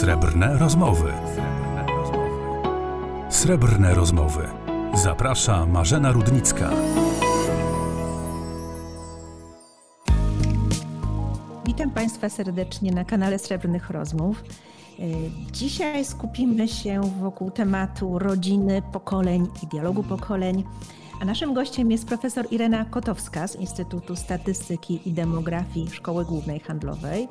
Srebrne rozmowy. Srebrne rozmowy. Zaprasza Marzena Rudnicka. Witam Państwa serdecznie na kanale Srebrnych Rozmów. E, Dzisiaj skupimy się wokół tematu rodziny, pokoleń i dialogu pokoleń. A naszym gościem jest profesor Irena Kotowska z Instytutu Statystyki i Demografii Szkoły Głównej Handlowej,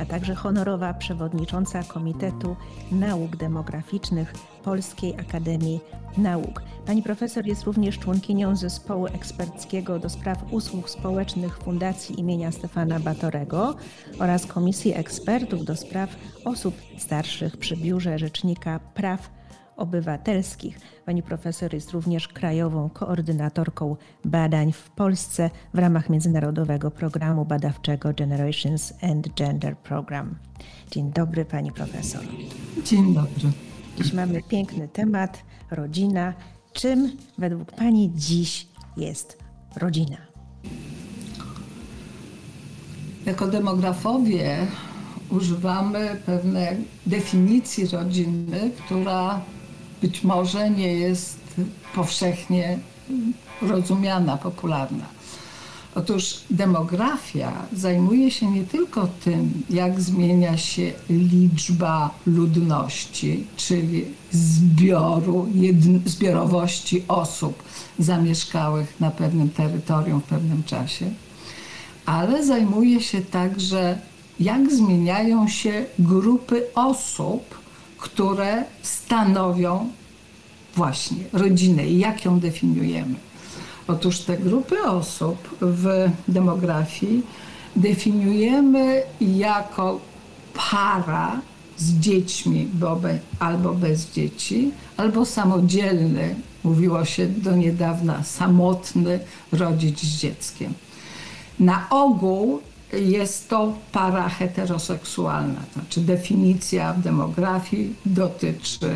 a także honorowa przewodnicząca Komitetu Nauk Demograficznych Polskiej Akademii Nauk. Pani profesor jest również członkinią zespołu eksperckiego do spraw usług społecznych Fundacji imienia Stefana Batorego oraz Komisji Ekspertów do spraw osób starszych przy Biurze Rzecznika Praw Obywatelskich. Pani profesor jest również krajową koordynatorką badań w Polsce w ramach międzynarodowego programu badawczego Generations and Gender Program. Dzień dobry, pani profesor. Dzień dobry. Dziś mamy piękny temat rodzina. Czym według pani dziś jest rodzina? Jako demografowie używamy pewnej definicji rodziny, która być może nie jest powszechnie rozumiana, popularna. Otóż demografia zajmuje się nie tylko tym, jak zmienia się liczba ludności, czyli zbioru, zbiorowości osób zamieszkałych na pewnym terytorium w pewnym czasie, ale zajmuje się także, jak zmieniają się grupy osób, które stanowią właśnie rodzinę i jak ją definiujemy. Otóż te grupy osób w demografii definiujemy jako para z dziećmi albo bez dzieci, albo samodzielny, mówiło się do niedawna, samotny rodzic z dzieckiem. Na ogół jest to para heteroseksualna, znaczy definicja w demografii dotyczy,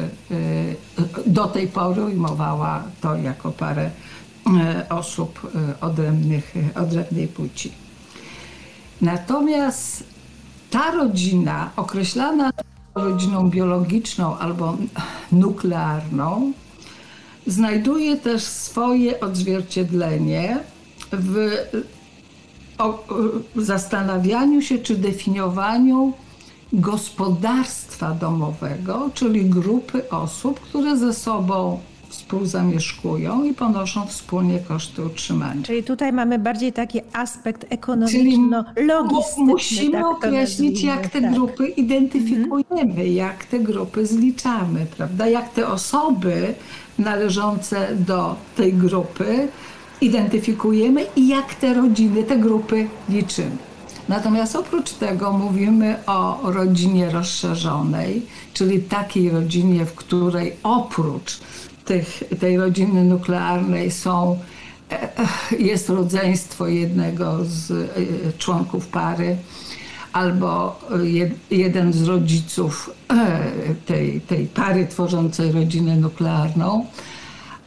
do tej pory ujmowała to jako parę osób odrębnych, odrębnej płci. Natomiast ta rodzina, określana rodziną biologiczną albo nuklearną, znajduje też swoje odzwierciedlenie w zastanawianiu się czy definiowaniu gospodarstwa domowego, czyli grupy osób, które ze sobą współzamieszkują i ponoszą wspólnie koszty utrzymania. Czyli tutaj mamy bardziej taki aspekt ekonomiczno-logistyczny. Musimy tak określić, jak te tak. grupy identyfikujemy, mhm. jak te grupy zliczamy, prawda? Jak te osoby należące do tej grupy identyfikujemy i jak te rodziny, te grupy liczymy. Natomiast oprócz tego mówimy o rodzinie rozszerzonej, czyli takiej rodzinie, w której oprócz tych, tej rodziny nuklearnej są, jest rodzeństwo jednego z członków pary albo jeden z rodziców tej, tej pary tworzącej rodzinę nuklearną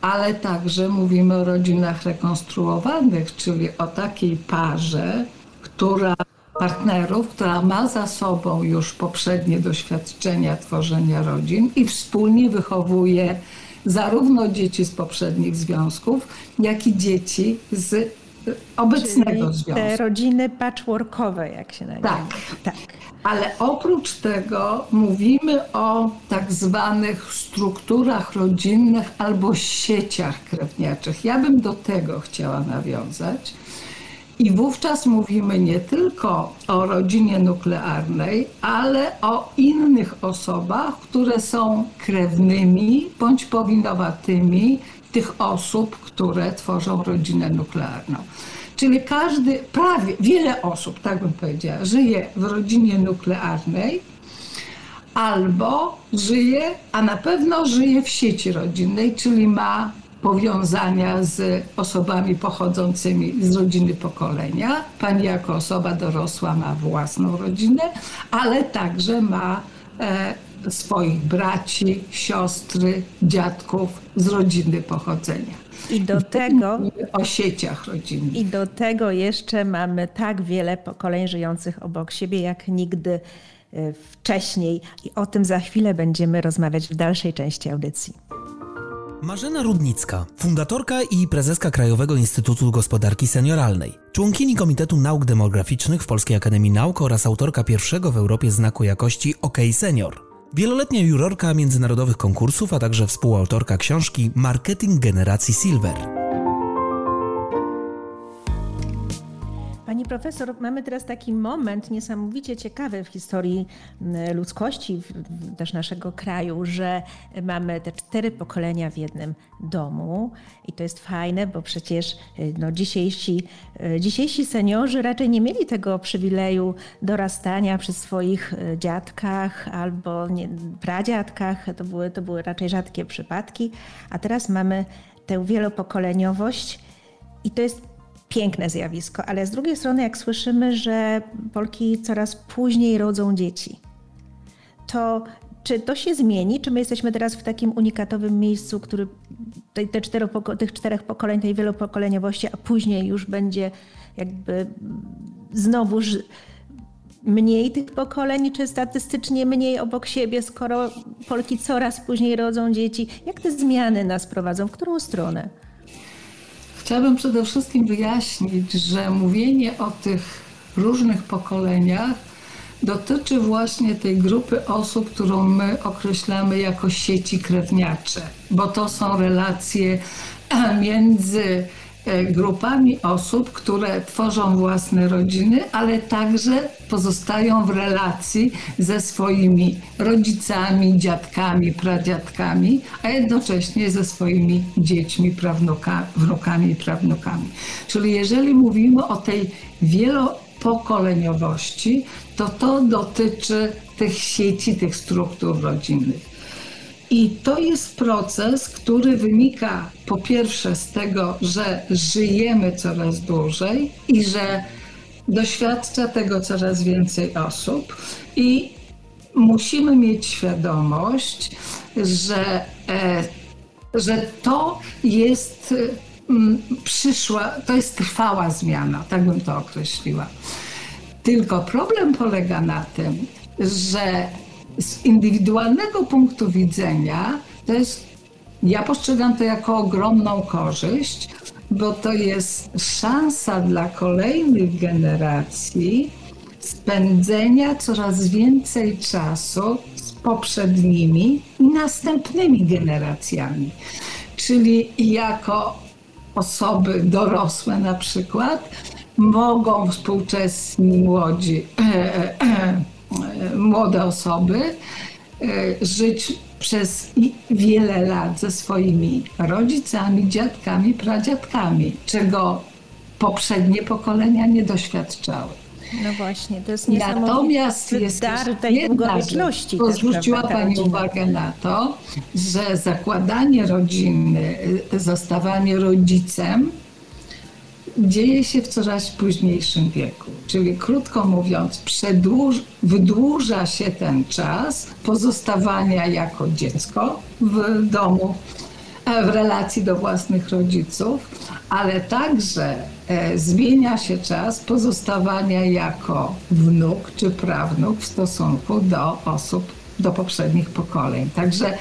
ale także mówimy o rodzinach rekonstruowanych, czyli o takiej parze, która partnerów, która ma za sobą już poprzednie doświadczenia tworzenia rodzin i wspólnie wychowuje zarówno dzieci z poprzednich związków, jak i dzieci z obecnego Czyli związku. Te rodziny patchworkowe, jak się nazywa. Tak. tak. Ale oprócz tego mówimy o tak zwanych strukturach rodzinnych albo sieciach krewniaczych. Ja bym do tego chciała nawiązać. I wówczas mówimy nie tylko o rodzinie nuklearnej, ale o innych osobach, które są krewnymi bądź powinowatymi tych osób, które tworzą rodzinę nuklearną. Czyli każdy, prawie wiele osób, tak bym powiedziała, żyje w rodzinie nuklearnej albo żyje, a na pewno żyje w sieci rodzinnej, czyli ma powiązania z osobami pochodzącymi z rodziny pokolenia. Pani jako osoba dorosła ma własną rodzinę, ale także ma e, swoich braci, siostry, dziadków z rodziny pochodzenia. I do tego o sieciach rodzinnych. I do tego jeszcze mamy tak wiele pokoleń żyjących obok siebie jak nigdy wcześniej i o tym za chwilę będziemy rozmawiać w dalszej części audycji. Marzena Rudnicka, fundatorka i prezeska Krajowego Instytutu Gospodarki Senioralnej, członkini Komitetu Nauk Demograficznych w Polskiej Akademii Nauk oraz autorka pierwszego w Europie znaku jakości OK Senior. Wieloletnia jurorka międzynarodowych konkursów, a także współautorka książki Marketing Generacji Silver. Profesor, mamy teraz taki moment niesamowicie ciekawy w historii ludzkości, też naszego kraju, że mamy te cztery pokolenia w jednym domu i to jest fajne, bo przecież y, no, dzisiejsi, y, dzisiejsi seniorzy raczej nie mieli tego przywileju dorastania przy swoich y, dziadkach albo nie, pradziadkach. To były, to były raczej rzadkie przypadki, a teraz mamy tę wielopokoleniowość i to jest piękne zjawisko, ale z drugiej strony, jak słyszymy, że Polki coraz później rodzą dzieci, to czy to się zmieni? Czy my jesteśmy teraz w takim unikatowym miejscu, który te, te cztero, tych czterech pokoleń, tej wielopokoleniowości, a później już będzie jakby znowu mniej tych pokoleń, czy statystycznie mniej obok siebie, skoro Polki coraz później rodzą dzieci? Jak te zmiany nas prowadzą? W którą stronę? Chciałabym przede wszystkim wyjaśnić, że mówienie o tych różnych pokoleniach dotyczy właśnie tej grupy osób, którą my określamy jako sieci krewniacze, bo to są relacje między grupami osób, które tworzą własne rodziny, ale także pozostają w relacji ze swoimi rodzicami, dziadkami, pradziadkami, a jednocześnie ze swoimi dziećmi, wnukami i prawnukami. Czyli jeżeli mówimy o tej wielopokoleniowości, to to dotyczy tych sieci, tych struktur rodzinnych. I to jest proces, który wynika po pierwsze z tego, że żyjemy coraz dłużej i że doświadcza tego coraz więcej osób i musimy mieć świadomość, że, e, że to jest m, przyszła, to jest trwała zmiana, tak bym to określiła. Tylko problem polega na tym, że z indywidualnego punktu widzenia to jest, ja postrzegam to jako ogromną korzyść, bo to jest szansa dla kolejnych generacji spędzenia coraz więcej czasu z poprzednimi i następnymi generacjami. Czyli jako osoby dorosłe na przykład mogą współczesni młodzi młode osoby e, żyć przez wiele lat ze swoimi rodzicami, dziadkami, pradziadkami, czego poprzednie pokolenia nie doświadczały. No właśnie, to jest Natomiast jest tej długowieczności. Bo zwróciła Pani uwagę na to, że zakładanie rodziny, zostawanie rodzicem dzieje się w coraz późniejszym wieku. Czyli krótko mówiąc, przedłuż, wydłuża się ten czas pozostawania jako dziecko w domu, e, w relacji do własnych rodziców, ale także e, zmienia się czas pozostawania jako wnuk czy prawnuk w stosunku do osób, do poprzednich pokoleń. Także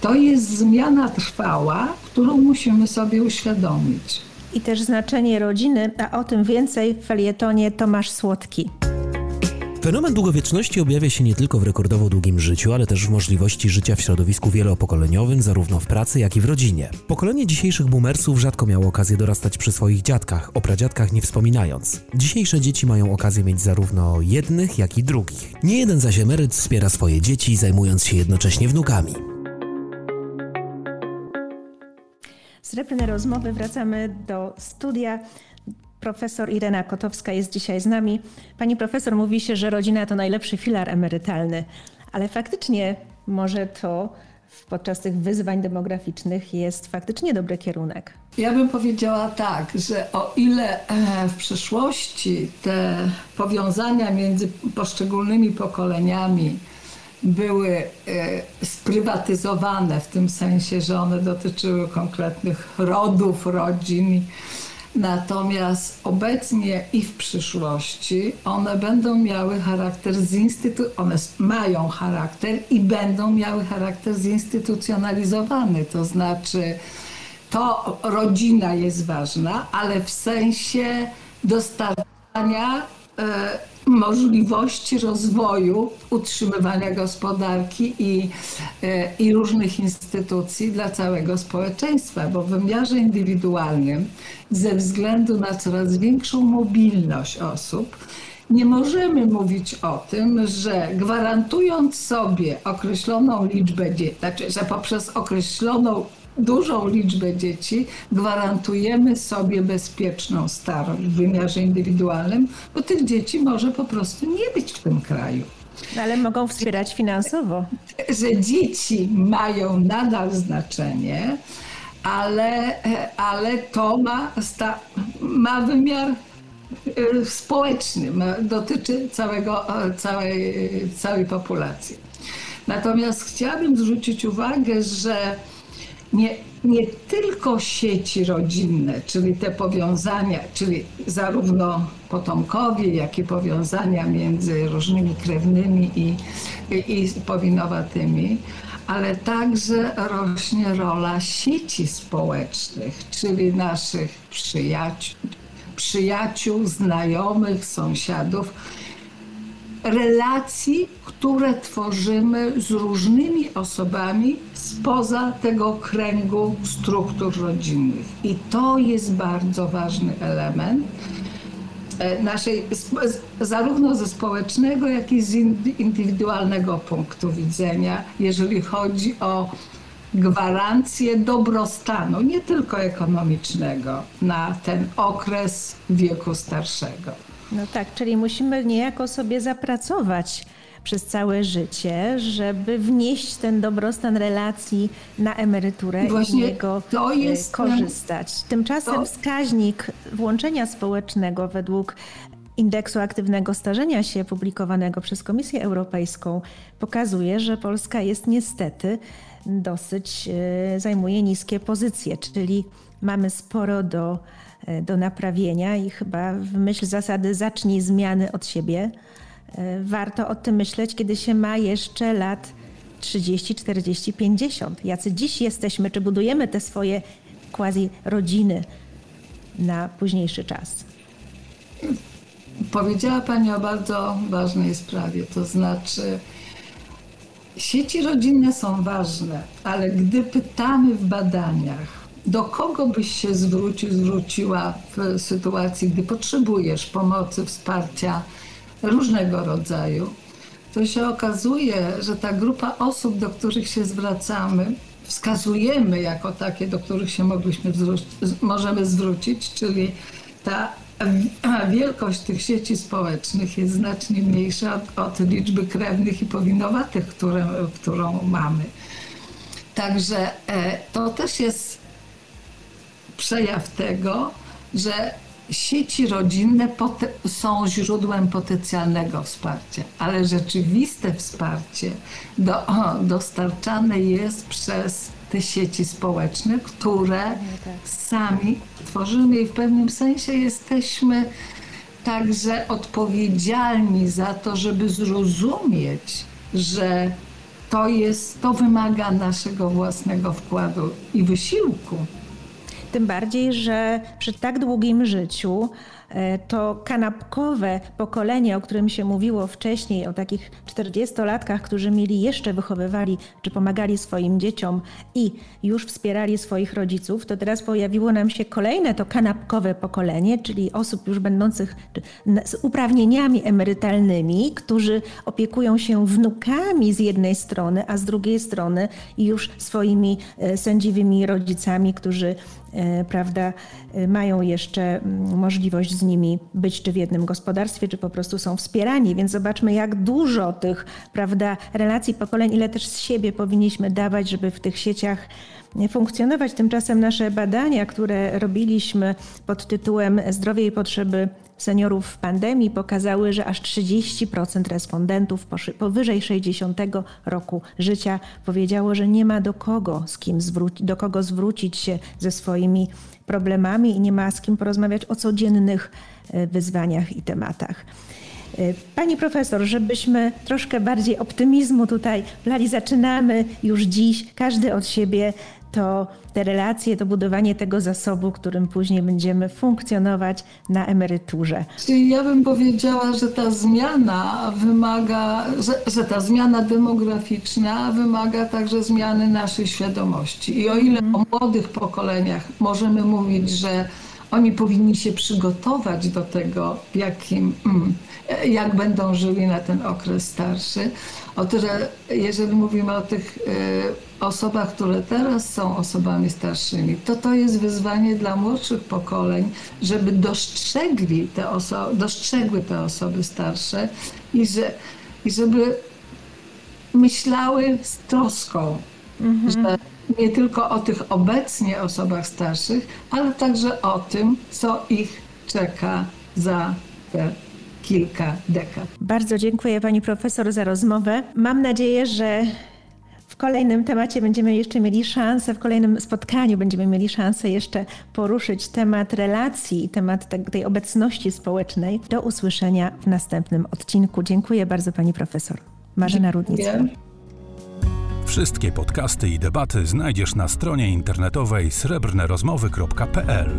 to jest zmiana trwała, którą musimy sobie uświadomić i też znaczenie rodziny, a o tym więcej w felietonie Tomasz Słodki. Fenomen długowieczności objawia się nie tylko w rekordowo długim życiu, ale też w możliwości życia w środowisku wielopokoleniowym, zarówno w pracy, jak i w rodzinie. Pokolenie dzisiejszych boomersów rzadko miało okazję dorastać przy swoich dziadkach, o pradziadkach nie wspominając. Dzisiejsze dzieci mają okazję mieć zarówno jednych, jak i drugich. Nie jeden zaś emeryt wspiera swoje dzieci, zajmując się jednocześnie wnukami. Srebrne rozmowy. Wracamy do studia. Profesor Irena Kotowska jest dzisiaj z nami. Pani profesor mówi się, że rodzina to najlepszy filar emerytalny, ale faktycznie może to podczas tych wyzwań demograficznych jest faktycznie dobry kierunek. Ja bym powiedziała tak, że o ile e, w przyszłości te powiązania między poszczególnymi pokoleniami były e, sprywatyzowane w tym sensie, że one dotyczyły konkretnych rodów, rodzin, Natomiast obecnie i w przyszłości one będą miały charakter zinstytu... one mają charakter i będą miały charakter zinstytucjonalizowany, to znaczy to rodzina jest ważna, ale w sensie dostarczania e, możliwości rozwoju, utrzymywania gospodarki i, e, i różnych instytucji dla całego społeczeństwa, bo w wymiarze indywidualnym, ze względu na coraz większą mobilność osób, nie możemy mówić o tym, że gwarantując sobie określoną liczbę dzieci, znaczy, że poprzez określoną dużą liczbę dzieci gwarantujemy sobie bezpieczną starość w wymiarze indywidualnym, bo tych dzieci może po prostu nie być w tym kraju. Ale mogą wspierać finansowo. Że dzieci mają nadal znaczenie, ale, ale to ma, sta, ma wymiar y, społeczny, ma, dotyczy całego, całej, całej populacji. Natomiast chciałabym zwrócić uwagę, że nie, nie tylko sieci rodzinne, czyli te powiązania, czyli zarówno potomkowie, jak i powiązania między różnymi krewnymi i, i, i powinowatymi, ale także rośnie rola sieci społecznych, czyli naszych przyjaciół, przyjaciół znajomych, sąsiadów, relacji, które tworzymy z różnymi osobami spoza tego kręgu struktur rodzinnych. I to jest bardzo ważny element e, naszej, zarówno ze społecznego, jak i z indywidualnego punktu widzenia, jeżeli chodzi o gwarancję dobrostanu, nie tylko ekonomicznego, na ten okres wieku starszego. No tak, czyli musimy niejako sobie zapracować przez całe życie, żeby wnieść ten dobrostan relacji na emeryturę Właśnie i z niego to e, jest korzystać. Tymczasem to... wskaźnik włączenia społecznego według indeksu aktywnego starzenia się publikowanego przez Komisję Europejską pokazuje, że Polska jest niestety dosyć, e, zajmuje niskie pozycje, czyli mamy sporo do E, do naprawienia i chyba w myśl zasady zacznij zmiany od siebie. E, warto o tym myśleć, kiedy się ma jeszcze lat 30, 40, 50. Jacy dziś jesteśmy, czy budujemy te swoje quasi rodziny na późniejszy czas? Powiedziała Pani o bardzo ważnej sprawie, to znaczy sieci rodzinne są ważne, ale gdy pytamy w badaniach, do kogo byś się zwrócił, zwróciła w sytuacji, gdy potrzebujesz pomocy, wsparcia różnego rodzaju, to się okazuje, że ta grupa osób, do których się zwracamy, wskazujemy jako takie, do których się mogliśmy możemy zwrócić, czyli ta wielkość tych sieci społecznych jest znacznie mniejsza od, od liczby krewnych i powinowatych, które, którą mamy. Także e, to też jest przejaw tego, że sieci rodzinne są źródłem potencjalnego wsparcia, ale rzeczywiste wsparcie do, o, dostarczane jest przez te sieci społeczne, które sami tworzymy i w pewnym sensie jesteśmy także odpowiedzialni za to, żeby zrozumieć, że to jest, to wymaga naszego własnego wkładu i wysiłku. Tym bardziej, że przy tak długim życiu E, to kanapkowe pokolenie, o którym się mówiło wcześniej, o takich 40-latkach, którzy mieli jeszcze wychowywali czy pomagali swoim dzieciom i już wspierali swoich rodziców, to teraz pojawiło nam się kolejne to kanapkowe pokolenie, czyli osób już będących z uprawnieniami emerytalnymi, którzy opiekują się wnukami z jednej strony, a z drugiej strony już swoimi e, sędziwymi rodzicami, którzy prawda, mają jeszcze mm, możliwość z nimi być czy w jednym gospodarstwie, czy po prostu są wspierani. Więc zobaczmy, jak dużo tych prawda, relacji pokoleń, ile też z siebie powinniśmy dawać, żeby w tych sieciach funkcjonować. Tymczasem nasze badania, które robiliśmy pod tytułem Zdrowie i potrzeby seniorów w pandemii pokazały, że aż 30% respondentów powyżej 60 roku życia powiedziało, że nie ma do kogo, z kim zwrócić, do kogo zwrócić się ze swoimi problemami i nie ma z kim porozmawiać o codziennych e, wyzwaniach i tematach. E, pani profesor, żebyśmy troszkę bardziej optymizmu tutaj wlali, zaczynamy już dziś, każdy od siebie to te relacje, to budowanie tego zasobu, którym później będziemy funkcjonować na emeryturze. Czyli ja bym powiedziała, że ta zmiana wymaga, że, że ta zmiana demograficzna wymaga także zmiany naszej świadomości. I o ile o młodych pokoleniach możemy mówić, że oni powinni się przygotować do tego, jakim, mm, jak będą żyli na ten okres starszy. O tyle, jeżeli mówimy o tych y, osobach, które teraz są osobami starszymi, to to jest wyzwanie dla młodszych pokoleń, żeby dostrzegli te osoby, dostrzegły te osoby starsze i, że, i żeby myślały z troską, mhm. że nie tylko o tych obecnie osobach starszych, ale także o tym, co ich czeka za te kilka dekad. Bardzo dziękuję pani profesor za rozmowę. Mam nadzieję, że kolejnym temacie będziemy jeszcze mieli szansę, w kolejnym spotkaniu będziemy mieli szansę jeszcze poruszyć temat relacji i temat tej obecności społecznej. Do usłyszenia w następnym odcinku. Dziękuję bardzo pani profesor. Marzena Rudnicka. Wszystkie podcasty i debaty znajdziesz na stronie internetowej srebrnerozmowy.pl.